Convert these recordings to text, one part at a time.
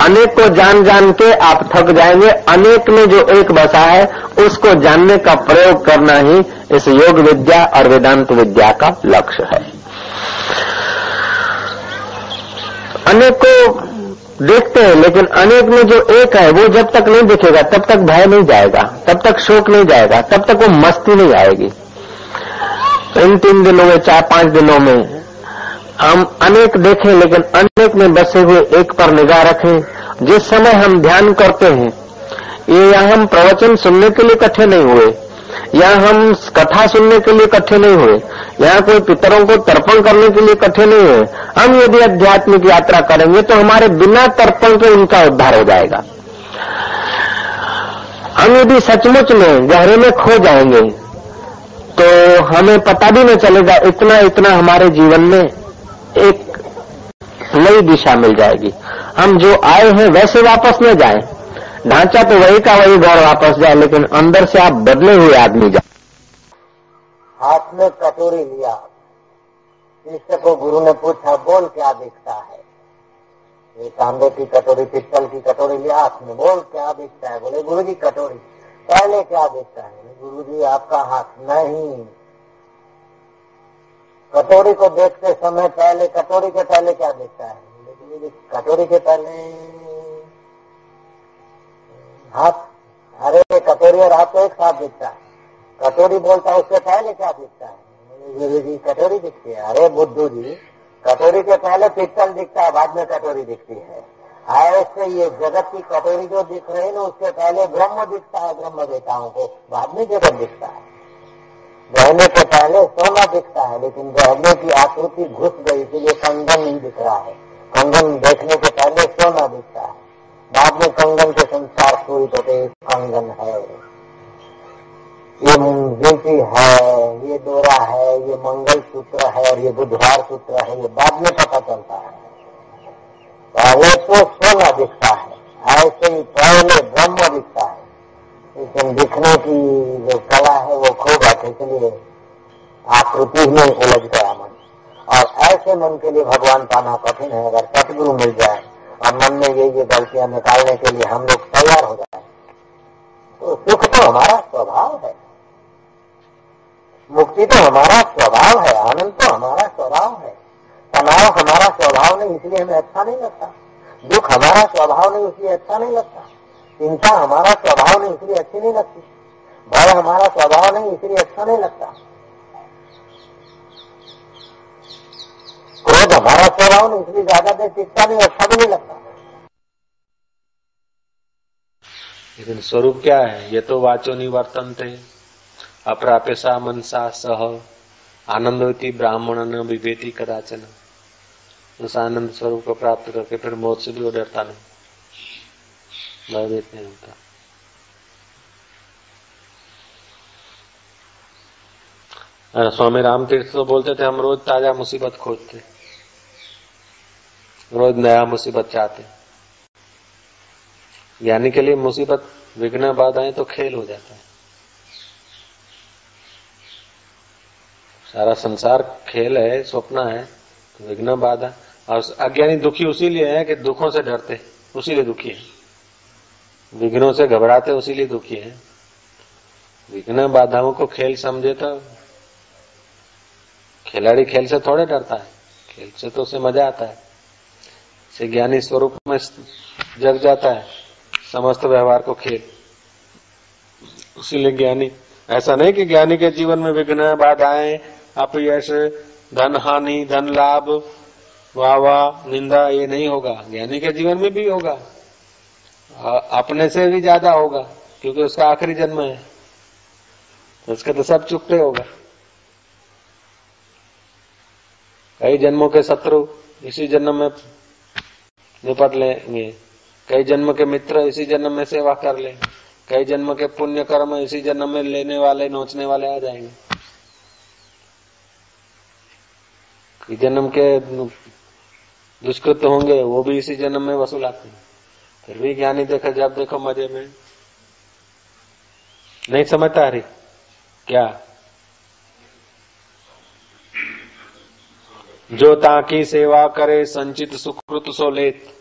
अनेक को जान जान के आप थक जाएँगे। अनेक में जो एक बसा है, उसको जानने का प्रयोग करना ही इस योग विद्या और वेदांत विद्या का लक्ष्य है। अनेक को देखते हैं, लेकिन अनेक में जो एक है, वो जब तक नहीं दिखेगा, तब तक भय नहीं जाएगा, तब तक शोक नहीं जाएगा, तब तक वो मस्ती नहीं आएगी। इन तीन दिनों में चार पाँच दिनों में हम अनेक देखें, लेकिन अनेक में बसे हुए एक पर निगाह रखें, जिस समय हम ध्यान करते हैं। ये यहाँ हम प्रवचन सुनने के लिए इकट्ठे नहीं हुए, या हम कथा सुनने के लिए इकट्ठे नहीं हुए यहाँ कोई पितरों को तर्पण करने के लिए इकट्ठे नहीं हुए, हम यदि आध्यात्मिक यात्रा करेंगे तो हमारे बिना तर्पण के उनका उद्धार हो जाएगा। हम यदि सचमुच में गहरे में खो जाएँगे तो हमें पता भी नहीं चलेगा इतना इतना हमारे जीवन में एक नई दिशा मिल जाएगी। हम जो आए हैं, वैसे वापस न जाए। ढांचा तो वही का वही घर वापस जाए, लेकिन अंदर से आप बदले हुए आदमी जाए। हाथ में कटोरी लिया। शिष्य को गुरु ने पूछा, बोल क्या दिखता है? ये तांबे की कटोरी पित्तल की कटोरी लिया, हाथ में बोल क्या दिखता है? बोले, गुरु जी, कटोरी। पहले क्या दिखता है? गुरु जी, आपका हाथ नहीं। कटोरी को देखते समय पहले कटोरी के पहले क्या दिखता है? कटोरी के पहले हाथ अरे कटोरी और हाथ तो एक साथ दिखता है। कटोरी बोलता है उससे पहले क्या दिखता है? जी कटोरी दिखती है। अरे बुद्धू जी, कटोरी के पहले पित्तल दिखता है, बाद में कटोरी दिखती है। ऐसे ये जगत की कटोरी जो दिख रही है ना उससे पहले ब्रह्म दिखता है ब्रह्म देवताओं को, बाद में जगत दिखता है। गहने के पहले सोना दिखता है, लेकिन गहने की आकृति घुस गई, इसलिए कंगन नहीं दिख रहा है। कंगन देखने के पहले सोना दिखता है। बाद में कंगन के संसार पूरी होते कंगन है। ये गिनती है, ये डोरा है, ये मंगल सूत्र है, और ये बुधवार सूत्र है, ये बाद में पता चलता है। पहले तो सोना दिखता है, ऐसे ही पहले ब्रह्म दिखता है। लेकिन दिखने की जो कला है, वो खो बैठे इसलिए आकृति में उलझ गया मन। और ऐसे मन के लिए भगवान पाना कठिन है, अगर सतगुरु मिल जाए, और मन में ये ये गलतियाँ निकालने के लिए हम लोग तैयार हो जाए तो सुख तो हमारा स्वभाव है। मुक्ति तो हमारा स्वभाव है, आनंद तो हमारा स्वभाव है। तनाव हमारा स्वभाव नहीं, इसलिए हमें अच्छा नहीं लगता। दुख हमारा स्वभाव नहीं, इसलिए अच्छा नहीं लगता। चिंता हमारा स्वभाव नहीं, इसलिए अच्छी नहीं लगती। भय हमारा स्वभाव नहीं, इसलिए अच्छा नहीं लगता। क्रोध हमारा स्वभाव नहीं, इसलिए ज़्यादा देर टिकता नहीं अच्छा भी नहीं लगता। लेकिन स्वरूप क्या है? ये तो वाचो निवर्तन थे अप्राप्यसा मनसा सह। आनंदवती ब्राह्मण न विभेदी कदाचन। उस आनंद स्वरूप को प्राप्त करके फिर मौत से भी वो डरता नहीं। भयभीत नहीं होता स्वामी राम तीर्थ तो बोलते थे, हम रोज ताज़ा मुसीबत खोजते। रोज नया मुसीबत चाहते। ज्ञानी के लिए मुसीबत विघ्न बाधाएँ तो खेल हो जाता है। सारा संसार खेल है, स्वप्न है तो विघ्न बाधा और अज्ञानी दुखी उसी लिए है कि दुखों से डरते, उसी लिए दुखी है। विघ्नों से घबराते उसी लिए दुखी है। विघ्न बाधाओं को खेल समझे तो खिलाड़ी खेल से थोड़े डरता है, खेल से तो उसे मज़ा आता है। से ज्ञानी स्वरूप में जग जाता है, समस्त व्यवहार को खेल। उसीलिए ज्ञानी, ऐसा नहीं कि ज्ञानी के जीवन में विघ्न, बाधाएँ, अपयश, धन हानि, धन लाभ, वाह वाह, निंदा, ये नहीं होगा। ज्ञानी के जीवन में भी होगा। अपने से भी ज़्यादा होगा, क्योंकि उसका आखिरी जन्म है। तो उसका तो सब चुपते होगा। कई जन्मों के शत्रु इसी जन्म में निपट लेंगे। कई जन्म के मित्र इसी जन्म में सेवा कर लेंगे कई जन्म के पुण्य कर्म इसी जन्म में लेने वाले, नोचने वाले आ जाएँगे। जन्म के दुष्कृत होंगे, वो भी इसी जन्म में वसूलाते हैं। फिर भी ज्ञानी देखा, जब देखो मज़े में। नहीं समझता अरे क्या? जो ताकि सेवा करे, संचित सुकृत सो लेत।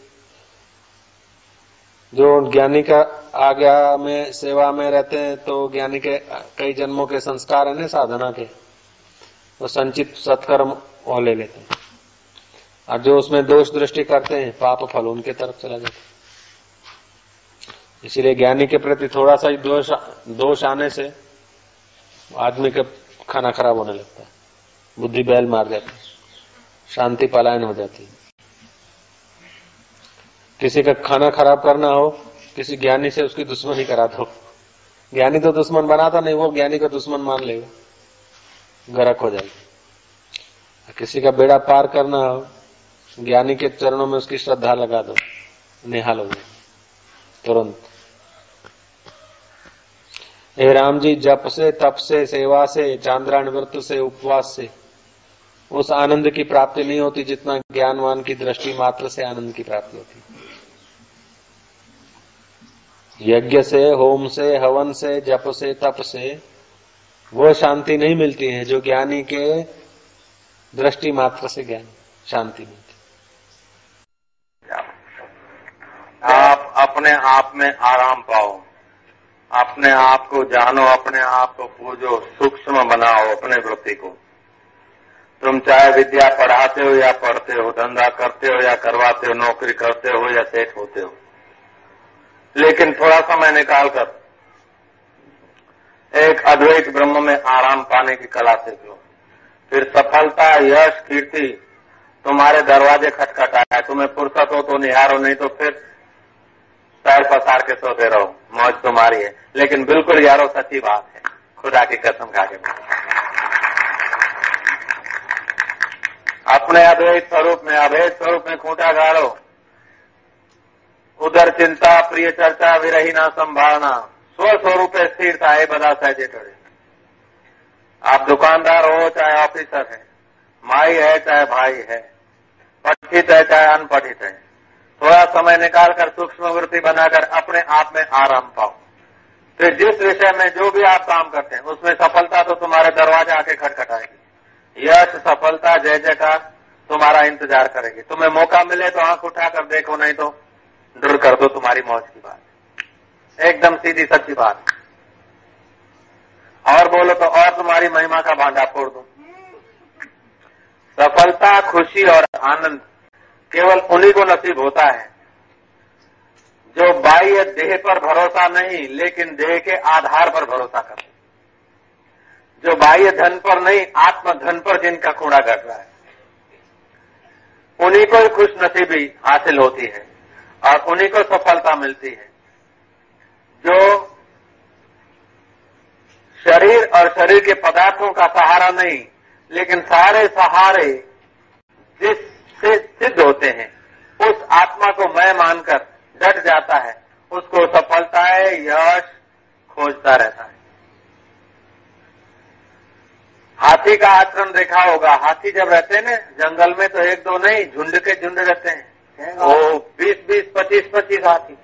जो ज्ञानी का आज्ञा में, सेवा में रहते हैं तो ज्ञानी के, कई जन्मों के संस्कार है ना साधना के। वो संचित सत्कर्म वो ले लेते हैं। और जो उसमें दोष दृष्टि करते हैं, पाप फल उनके तरफ़ चला जाता इसीलिए ज्ञानी के प्रति थोड़ा सा ही दोष दोष आने से आदमी का खाना खराब होने लगता है। बुद्धि बैल मार जाती है। शांति पलायन हो जाती है। किसी का खाना खराब करना हो, किसी ज्ञानी से उसकी दुश्मनी करा दो ज्ञानी तो दुश्मन बनाता नहीं, वो ज्ञानी का दुश्मन मान लेगा। गरक हो जाएगी। किसी का बेड़ा पार करना हो, ज्ञानी के चरणों में उसकी श्रद्धा लगा दो। निहाल हो जाए। तुरंत। हे राम जी, जप से, तप से, सेवा से चांद्रायण व्रत से, उपवास से। उस आनंद की प्राप्ति नहीं होती जितना ज्ञानवान की दृष्टि मात्र से आनंद की प्राप्ति होती। यज्ञ से, होम से, हवन से, जप से, तप से, वो शांति नहीं मिलती है जो ज्ञानी के दृष्टि मात्र से ज्ञान, शांति मिलती आप अपने आप में आराम पाओ। अपने आप को जानो, अपने आप को पूजो सूक्ष्म बनाओ अपने वृत्ति को। तुम चाहे विद्या पढ़ाते हो या पढ़ते हो, धंधा करते हो या करवाते हो, नौकरी करते हो या सेठ होते हो। लेकिन थोड़ा समय निकाल कर, एक अद्वैत ब्रह्म में आराम पाने की कला सीख लो। फिर सफलता, यश, कीर्ति तुम्हारे दरवाजे खटखटाए। तुम्हें फुर्सत हो तो निहारो, नहीं तो फिर पैर पसार के सोते रहो। मौज तुम्हारी है। लेकिन बिल्कुल यारो, सच्ची बात है। खुदा की कसम खा के अपने अद्वैत स्वरूप में, अभेद स्वरूप में खूंटा गाड़ो। उधर चिंता, प्रिय चर्चा विरही ना संभालना स्व स्वरूप स्थिरता, है बदा सहजे करे आप दुकानदार हो, चाहे ऑफिसर है। माई है, चाहे भाई है। पठित है, चाहे अनपठित है। समय निकालकर सूक्ष्म वृत्ति बनाकर अपने आप में आराम पाओ। फिर जिस विषय में जो भी आप काम करते हैं, उसमें सफलता तो तुम्हारे दरवाजे आके खटखटाएगी। यश, सफलता, जय जयकार तुम्हारा इंतज़ार करेगी। तुम्हें मौका मिले तो आँख उठाकर देखो, नहीं तो डर कर दो तुम्हारी मौज की बात। एकदम सीधी सच्ची बात। और बोलो तो और तुम्हारी महिमा का भांडा फोड़ दो। सफलता, खुशी और आनंद केवल उन्हीं को नसीब होता है जो बाह्य देह पर भरोसा नहीं, लेकिन देह के आधार पर भरोसा करते जो बाह्य धन पर नहीं आत्म धन पर जिनका कूड़ा घट रहा है। उन्हीं को खुश नसीबी हासिल होती है, और उन्हीं को सफलता मिलती है। जो शरीर और शरीर के पदार्थों का सहारा नहीं, लेकिन सारे सहारे जिससे सिद्ध होते हैं, उस आत्मा को मैं मानकर डट जाता है उसको सफलता है यश खोजता रहता है। हाथी का आचरण देखा होगा। हाथी जब रहते हैं ना जंगल में तो एक दो नहीं झुंड के झुंड रहते हैं। वो बीस बीस पच्चीस पच्चीस हाथी।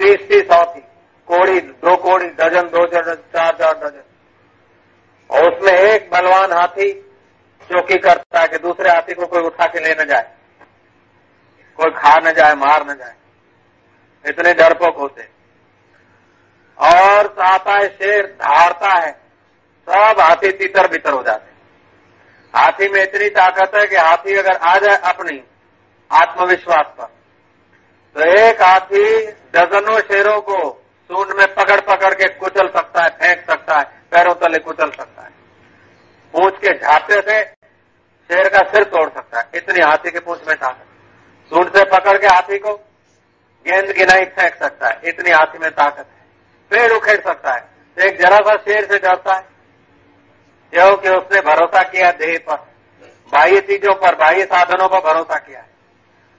तीस तीस हाथी। कोड़ी दो कोड़ी डजन दो डजन चार चार डजन। और उसमें एक बलवान हाथी चौकी करता है कि दूसरे हाथी को कोई उठा के ले न जाए। कोई खा न जाए मार न जाए। इतने डरपोक होते और आता है, शेर धारता है, सब हाथी तितर बितर हो जाते हाथी में इतनी ताकत है कि हाथी अगर आ जाए अपनी आत्मविश्वास पर तो एक हाथी डजनों शेरों को सूंड में पकड़ पकड़ के कुचल सकता है, फेंक सकता है, पैरों तले कुचल सकता है। पूछ के झापे से शेर का सिर तोड़ सकता है, इतनी हाथी के पूछ में ताकत। सूंड से पकड़ के हाथी को गेंद गिनाई फेंक सकता है, इतनी हाथी में ताकत है। पेड़ उखेड़ सकता है। एक जरा सा शेर से डरता है। क्योंकि उसने भरोसा किया, देह पर। बाह्य चीज़ों पर, बाह्य साधनों पर भरोसा किया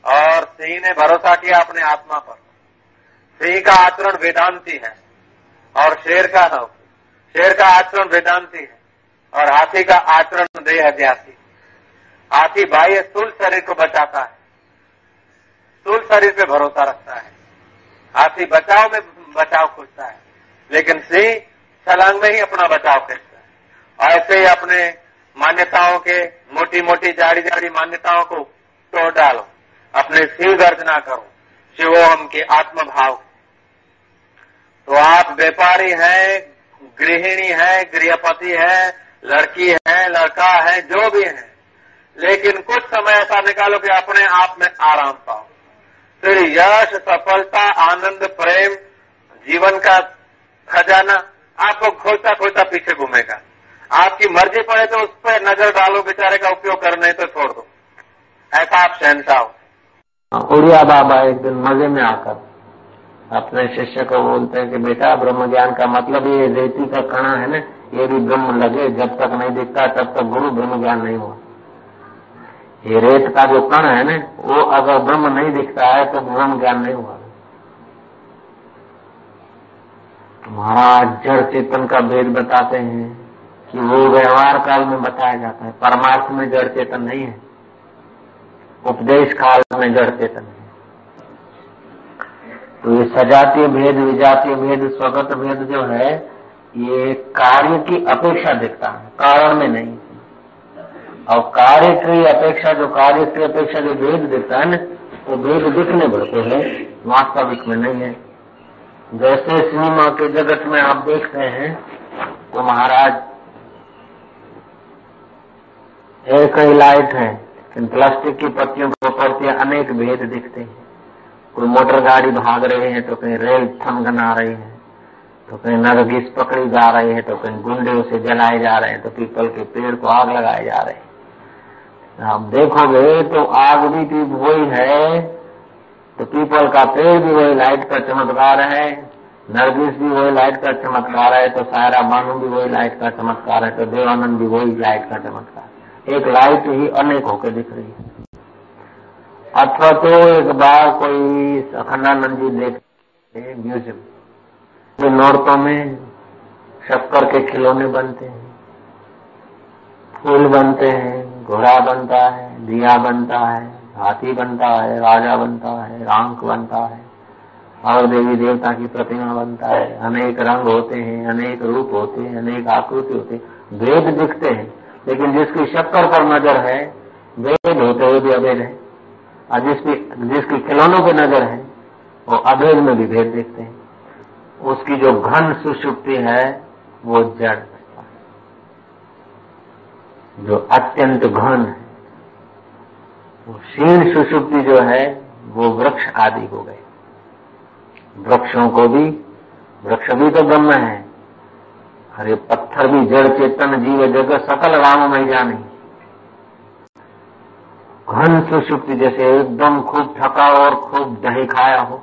और सिंह ने भरोसा किया अपने आत्मा पर। सिंह का आचरण वेदांति है, और शेर का न शेर का आचरण वेदांति है, और हाथी का आचरण देह अध्यासी हाथी बाह्य स्थूल शरीर को बचाता है। स्थूल शरीर पे भरोसा रखता है। हाथी बचाव में बचाव खोजता है। लेकिन सिंह छलांग में ही अपना बचाव खोजता है। ऐसे ही अपने मान्यताओं के मोटी मोटी जाड़ी जाड़ी मान्यताओं को तोड़ डालो। अपने सिंह गर्जना करो शिवोहम के आत्म भाव तो आप व्यापारी हैं, गृहिणी है, गृहपति है, लड़की है, लड़का है, जो भी है। लेकिन कुछ समय ऐसा निकालो कि अपने आप में आराम पाओ। फिर यश सफलता, आनंद, प्रेम, जीवन का खजाना आपको खोजता खोजता पीछे घूमेगा। आपकी मर्ज़ी पड़े तो उस पर नज़र डालो, बेचारे का उपयोग करने तो छोड़ दो। ऐसा आप शहनशाह हो। उड़िया बाबा एक दिन मज़े में आकर अपने शिष्य को बोलते हैं कि, बेटा ब्रह्म ज्ञान का मतलब ये, रेती का कणा है ना, ये भी ब्रह्म लगे, जब तक नहीं दिखता तब तक गुरु ब्रह्म ज्ञान नहीं हुआ। ये रेत का जो कण है ना, वो अगर ब्रह्म नहीं दिखता है तो ब्रह्म ज्ञान नहीं हुआ। महाराज जड़ चेतन का भेद बताते हैं कि वो व्यवहार काल में बताया जाता है। परमार्थ में जड़ चेतन नहीं है। उपदेश काल में जड़ चेतन है। तो ये सजातीय भेद, विजातीय भेद, स्वगत भेद जो है, ये कार्य की अपेक्षा दिखता है। कारण में नहीं। और कार्य की अपेक्षा, जो कार्य की अपेक्षा, जो भेद दिखता है ना, वो भेद दिखने पड़ते हैं, वास्तविक में नहीं है। जैसे सिनेमा के जगत में आप देखते हैं तो महाराज, एक ही लाइट है प्लास्टिक की पत्तियों को प्रति अनेक भेद दिखते हैं। कोई मोटर गाड़ी भाग रही है तो कहीं रेल थमगना रही है तो कहीं नरगिस पकड़ी जा रही है तो कहीं गुंडे उसे जलाए जा रहे हैं तो पीपल के पेड़ को आग लगाए जा रहे हैं। आप देखोगे तो आग भी भी वही है तो पीपल का पेड़ भी वही लाइट का चमत्कार है, नरगिस भी वही लाइट का चमत्कार है तो सायरा बानू भी वही लाइट का चमत्कार है तो देवानंद भी वही लाइट का चमत्कार एक लाइट ही अनेक होकर दिख रही है। अथवा तो एक बार कोई अखंडानंद जी देख, म्यूज़ियम। तो नौरतों में शक्कर के खिलौने बनते हैं, फूल बनते हैं घोड़ा बनता है, दिया बनता है, हाथी बनता है, राजा बनता है, रांक बनता है, और देवी देवता की प्रतिमा बनता है। अनेक रंग होते हैं, अनेक रूप होते हैं, अनेक आकृति होते हैं। भेद दिखते हैं, लेकिन जिसकी शक्कर पर नज़र है भेद होते हुए भी अभेद है। और जिसकी जिसकी खिलौनों पर नज़र है, वो अभेद में भी भेद देखते हैं। उसकी जो घन सुषुप्ति है, वो जड़। जो अत्यंत घन है, वो क्षीण सुषुप्ति जो है, वो वृक्ष आदि हो गए। वृक्षों को भी, वृक्ष भी तो ब्रह्म है अरे पत्थर भी जड़ चेतन जीव जगत, सकल राम में जानी घन सुषुप्ति जैसे एकदम खूब थका और खूब दही खाया हो।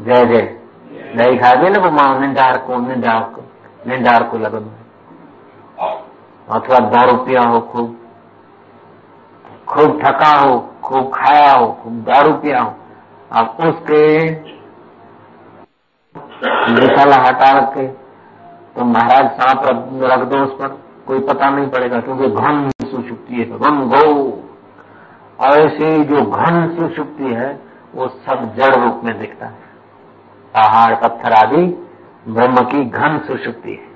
जय जय। दही खा दे ना वो माँ निंदार को निंदार को निंदार को लगन। अथवा दारू पिया हो, खूब खूब थका हो, खूब खाया हो, खूब दारू पिया हो अब उसके मसाला हटा के तो महाराज सांप रख दो उस पर, कोई पता नहीं पड़ेगा, क्योंकि घन सुषुप्ति है, घन गो। ऐसे जो घन सुषुप्ति है, वो सब जड़ रूप में दिखता है। पहाड़ पत्थर आदि, ब्रह्म की घन सुषुप्ति है।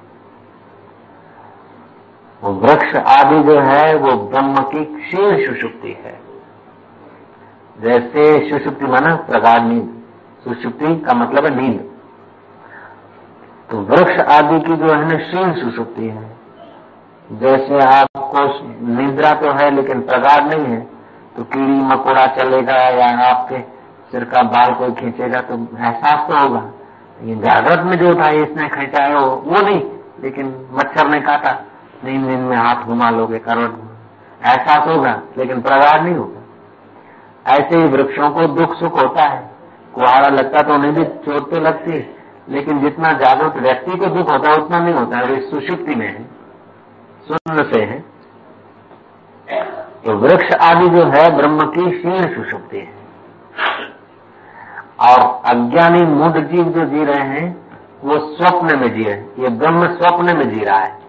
वो वृक्ष आदि जो है वो ब्रह्म की क्षीण सुषुप्ति है। जैसे सुषुप्ति माना प्रगाढ़ नींद। सुषुप्ति का मतलब है नींद। तो वृक्ष आदि की जो है ना क्षीण सुषुप्ति है। जैसे आपको निद्रा तो है लेकिन प्रगाढ़ नहीं है तो कीड़ी मकोड़ा चलेगा या आपके सिर का बाल कोई खींचेगा तो एहसास तो होगा। ये जागृत में जो था इसने खींचा है वो, वो नहीं लेकिन मच्छर ने काटा। नींद नींद में हाथ घुमा लोगे करवट एहसास होगा, लेकिन प्रगाढ़ नहीं होगा। ऐसे ही वृक्षों को दुख सुख होता है। कुहाड़ा लगता तो उन्हें भी चोट तो लगती है, लेकिन जितना जागृत व्यक्ति को दुख होता है, उतना नहीं होता। है सुषुप्ति में है सुन्न से है। तो वृक्ष आदि जो है, ब्रह्म की शीर्ण सुषुप्ति है। और अज्ञानी मूड जीव जो जी रहे हैं, वो स्वप्न में जी रहे ये ब्रह्म स्वप्न में जी रहा है।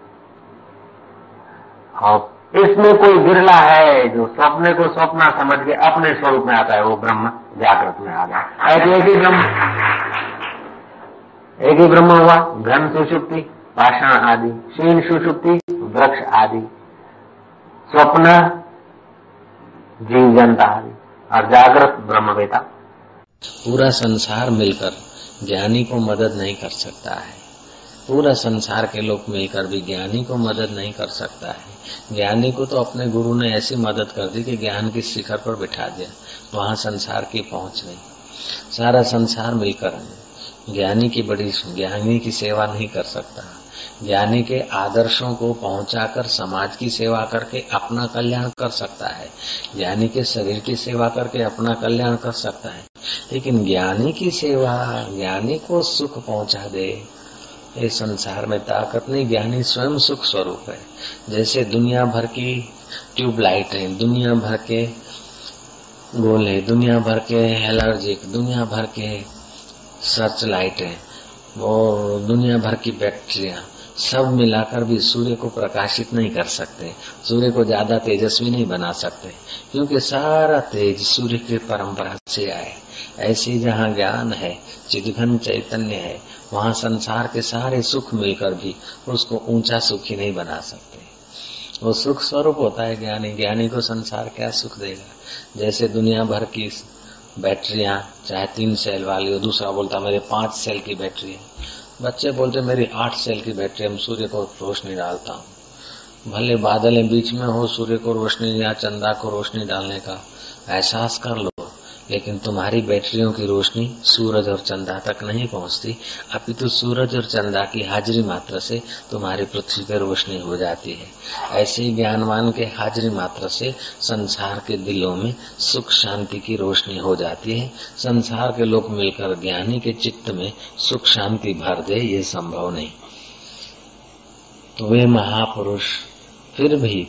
और इसमें कोई बिरला है जो स्वप्न को स्वप्न समझ के अपने स्वरूप में आता है, वो ब्रह्म जागृत में आ गया। एक ही ब्रह्म। एक ही ब्रह्म हुआ, घन सुषुप्ति, पाषाण आदि, क्षीण सुषुप्ति, वृक्ष आदि। स्वप्न जीव जनता आदि, और जागृत ब्रह्मवेता। पूरा संसार मिलकर ज्ञानी को मदद नहीं कर सकता है। पूरा संसार के लोग मिलकर भी ज्ञानी को मदद नहीं कर सकता है। ज्ञानी को तो अपने गुरु ने ऐसी मदद कर दी कि ज्ञान की शिखर पर बिठा दिया। वहाँ संसार की पहुँच नहीं। सारा संसार मिलकर ज्ञानी की बड़ी ज्ञानी की सेवा नहीं कर सकता। ज्ञानी के आदर्शों को पहुंचाकर समाज की सेवा करके अपना कल्याण कर सकता है। ज्ञानी के शरीर की सेवा करके अपना कल्याण कर सकता है। लेकिन ज्ञानी की सेवा, ज्ञानी को सुख पहुँचा दे। ये संसार में ताकत नहीं, ज्ञानी स्वयं सुख स्वरूप है। जैसे दुनिया भर की ट्यूबलाइट है, दुनिया भर के गोले दुनिया भर के एलर्जिक, दुनिया भर के सर्च लाइट है और दुनिया भर की बैक्टीरिया। सब मिलाकर भी सूर्य को प्रकाशित नहीं कर सकते, सूर्य को ज़्यादा तेजस्वी नहीं बना सकते, क्योंकि सारा तेज सूर्य की परंपरा से आए। ऐसे जहाँ ज्ञान है, चिदघन चैतन्य है, वहाँ संसार के सारे सुख मिलकर भी उसको ऊँचा सुखी नहीं बना सकते। वो सुख स्वरूप होता है ज्ञानी। ज्ञानी को संसार क्या सुख देगा? जैसे दुनिया भर की बैटरियाँ, चाहे तीन सेल वाली हो, दूसरा बोलता मेरे पाँच सेल की बैटरी है। बच्चे बोलते, मेरी आठ सेल की बैटरी हम सूर्य को रोशनी डालता हूँ। भले बादल बीच में हो, सूर्य को रोशनी या चंदा को रोशनी डालने का एहसास कर लो। लेकिन तुम्हारी बैटरियों की रोशनी सूरज और चंदा तक नहीं पहुँचती। अपितु सूरज और चंदा की हाजिरी मात्र से तुम्हारी पृथ्वी पर रोशनी हो जाती है। ऐसे ही ज्ञानवान के हाजिरी मात्र से संसार के दिलों में सुख शांति की रोशनी हो जाती है। संसार के लोग मिलकर ज्ञानी के चित्त में सुख शांति भर दे, ये संभव नहीं। तो वे महापुरुष फिर भी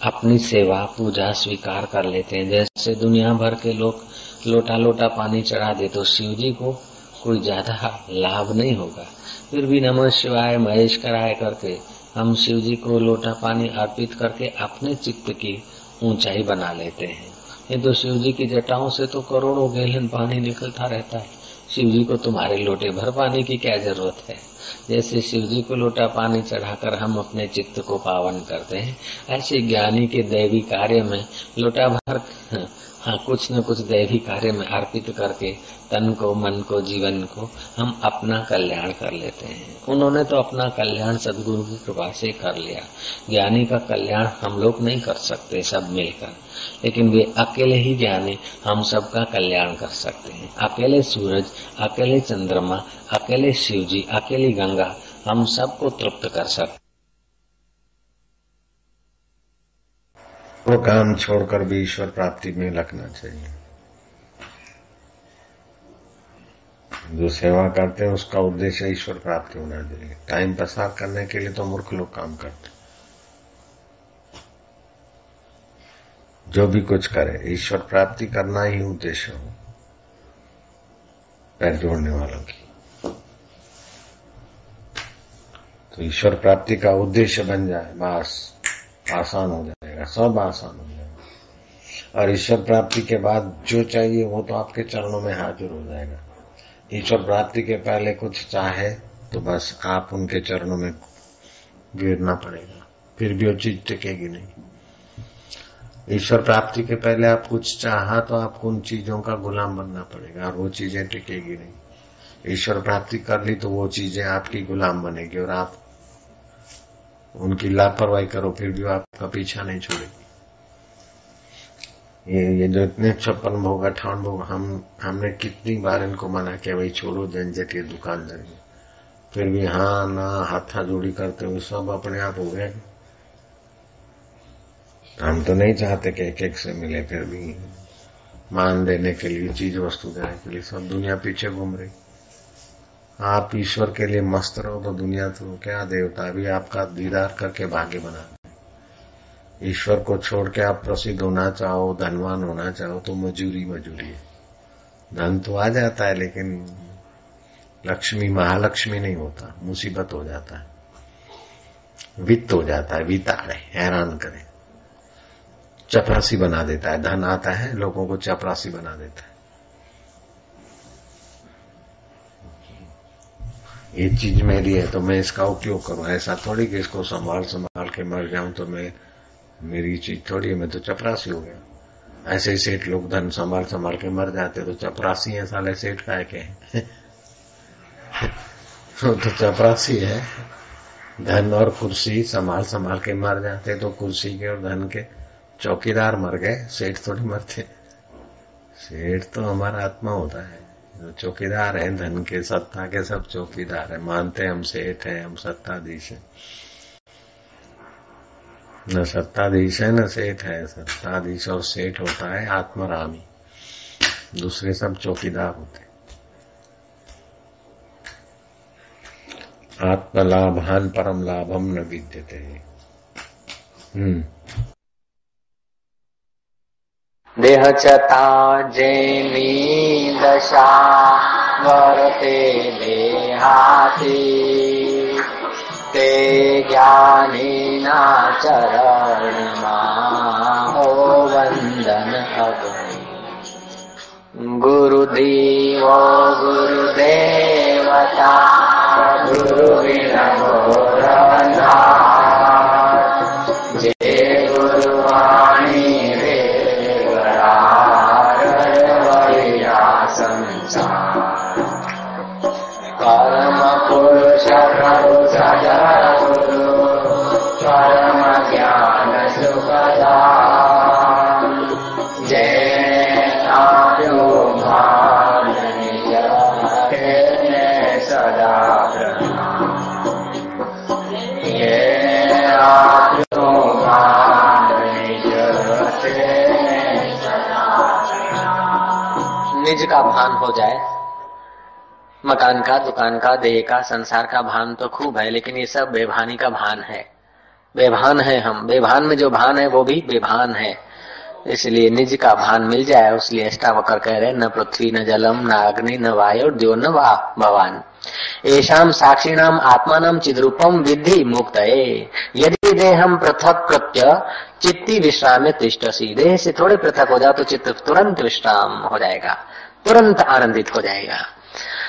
अपनी सेवा पूजा स्वीकार कर लेते हैं। जैसे दुनिया भर के लोग लोटा लोटा पानी चढ़ा दे तो शिव जी को कोई ज़्यादा लाभ नहीं होगा। फिर भी नमः शिवाय, महेश कराए करके हम शिव जी को लोटा पानी अर्पित करके अपने चित्त की ऊंचाई बना लेते हैं। ये तो शिव जी की जटाओं से तो करोड़ों गैलन पानी निकलता रहता है। शिव जी को तुम्हारे लोटे भर पानी की क्या ज़रूरत है? जैसे शिव जी को लोटा पानी चढ़ाकर हम अपने चित्त को पावन करते हैं, ऐसे ज्ञानी के दैवी कार्य में लोटा भर हाँ कुछ न कुछ दैवी कार्य में अर्पित करके तन को, मन को, जीवन को हम अपना कल्याण कर लेते हैं। उन्होंने तो अपना कल्याण सदगुरु की कृपा से कर लिया। ज्ञानी का कल्याण हम लोग नहीं कर सकते, सब मिलकर। लेकिन वे अकेले ही ज्ञानी, हम सबका कल्याण कर सकते हैं। अकेले सूरज, अकेले चंद्रमा, अकेले शिव जी अकेली गंगा, हम सबको तृप्त कर सकते वो काम छोड़कर भी ईश्वर प्राप्ति में लगना चाहिए। जो सेवा करते हैं, उसका उद्देश्य ईश्वर प्राप्ति होना चाहिए। टाइम पसार करने के लिए तो मूर्ख लोग काम करते जो भी कुछ करे, ईश्वर प्राप्ति करना ही उद्देश्य हो। पैर जोड़ने वालों की। तो ईश्वर प्राप्ति का उद्देश्य बन जाए, बस। आसान हो जाएगा, सब आसान हो जाएगा। और ईश्वर प्राप्ति के बाद जो चाहिए वो तो आपके चरणों में हाजिर हो जाएगा। ईश्वर प्राप्ति के पहले कुछ चाहे तो बस आप उनके चरणों में गिरना पड़ेगा, फिर भी वो चीज़ टिकेगी नहीं। ईश्वर प्राप्ति के पहले आप कुछ चाहा तो आपको उन चीज़ों का गुलाम बनना पड़ेगा और वो चीज़ें टिकेगी नहीं। ईश्वर प्राप्ति कर ली तो वो चीज़ें आपकी गुलाम बनेगी और आप उनकी लापरवाही करो, फिर भी आपका पीछा नहीं छोड़ेगी। ये ये जो इतने छप्पन भोग, अठावन भोग, हम, हमने कितनी बार इनको मना किया, भाई छोड़ो झंझट ये दुकान जाएँगे। फिर भी हाँ ना, हाथा जोड़ी करते हुए सब अपने आप हो गए। हम तो नहीं चाहते कि एक एक से मिले, फिर भी मान देने के लिए चीज़ वस्तु देने के लिए सब दुनिया पीछे घूम रही। आप ईश्वर के लिए मस्त रहो तो दुनिया तो क्या देवता भी आपका दीदार करके भाग्य बना। ईश्वर को छोड़ के आप प्रसिद्ध होना चाहो, धनवान होना चाहो तो मजूरी मजूरी है। धन तो आ जाता है, लेकिन लक्ष्मी, महालक्ष्मी नहीं होता। मुसीबत हो जाता है। वित्त हो जाता है, विताड़े, हैरान करे। चपरासी बना देता है। धन आता है, लोगों को चपरासी बना देता है। ये चीज़ मेरी है तो मैं इसका उपयोग करूँ। ऐसा थोड़ी कि इसको संभाल संभाल के मर जाऊँ तो मैं, मेरी चीज़ थोड़ी है, मैं तो चपरासी हो गया। ऐसे ही सेठ लोग धन संभाल संभाल के मर जाते तो चपरासी है, साले सेठ का के वो तो चपरासी है। धन और कुर्सी संभाल संभाल के मर जाते तो कुर्सी के और धन के चौकीदार मर गए, सेठ थोड़ी मरते सेठ तो हमारा आत्मा होता है। चौकीदार है धन के, सत्ता के सब चौकीदार है। मानते हम सेठ है, हम सत्ताधीश है। न सत्ताधीश है, न सेठ है। सत्ताधीश और सेठ होता है आत्मरामी दूसरे सब चौकीदार होते आत्मलाभान परम लाभम न विद्यते। हम्म। देह च ताजेनी दशा, वर्ते देहाती। ते ज्ञानीना चरणमा हो वन्दन अगणि गुरुदेवो गुरुदेवता गुरुविनमोरना निज का भान हो जाए। मकान का, दुकान का, देह का, संसार का भान तो खूब है, लेकिन ये सब बेभानी का भान है। बेभान है हम। बेभान में जो भान है, वो भी बेभान है। इसलिए निज का भान मिल जाए उसलिए अष्टावकर कह रहे न पृथ्वी, न जलम, न अग्नि, न वायु द्यो न वा भवान। येषाम साक्षिणाम आत्मानम चिद्रूपम विधि मुक्त यदि देहम पृथक कृत्य चित्ती विश्राम में तिष्टसी देह से थोड़े पृथक हो जाओ तो चित्त तुरंत विश्राम हो जाएगा तुरंत आनंदित हो जाएगा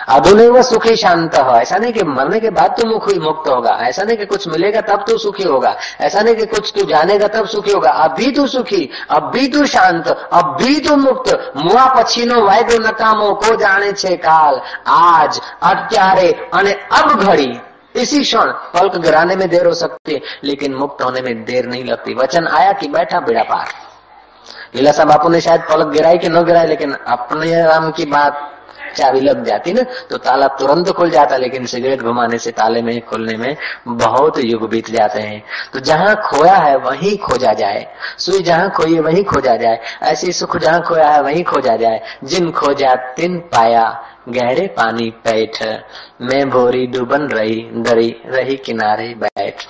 अधुने वो सुखी शांत हो ऐसा नहीं कि मरने के बाद तू मुख मुक्त होगा ऐसा नहीं कि कुछ मिलेगा तब तू सुखी होगा ऐसा नहीं कि कुछ तू जानेगा तब सुखी होगा अब भी तू सुखी अब भी तू शांत अब भी तू मुक्त मुआ પછીનો વાયદો નકામો કો જાણે છે કાલ આજ અત્યારે અને अब घड़ी इसी क्षण पलक गिराने में देर हो सकती है, लेकिन मुक्त होने में देर नहीं लगती। वचन आया कि बैठा बेड़ा पार। लीलासा बापू ने शायद पलक गिराई कि न गिराई, लेकिन अपने राम की बात चाबी लग जाती ना तो ताला तुरंत खुल जाता, लेकिन सिगरेट घुमाने से ताले में, खुलने में बहुत युग बीत जाते हैं। तो जहाँ खोया है, वही खोजा जाए। सुई जहाँ खोई है, वही खोजा जाए। ऐसी सुख जहाँ खोया है, वही खोजा जाए। जिन खोजा, तिन पाया गहरे पानी पैठ। मैं भोरी डूबन रही, दरी रही किनारे बैठ।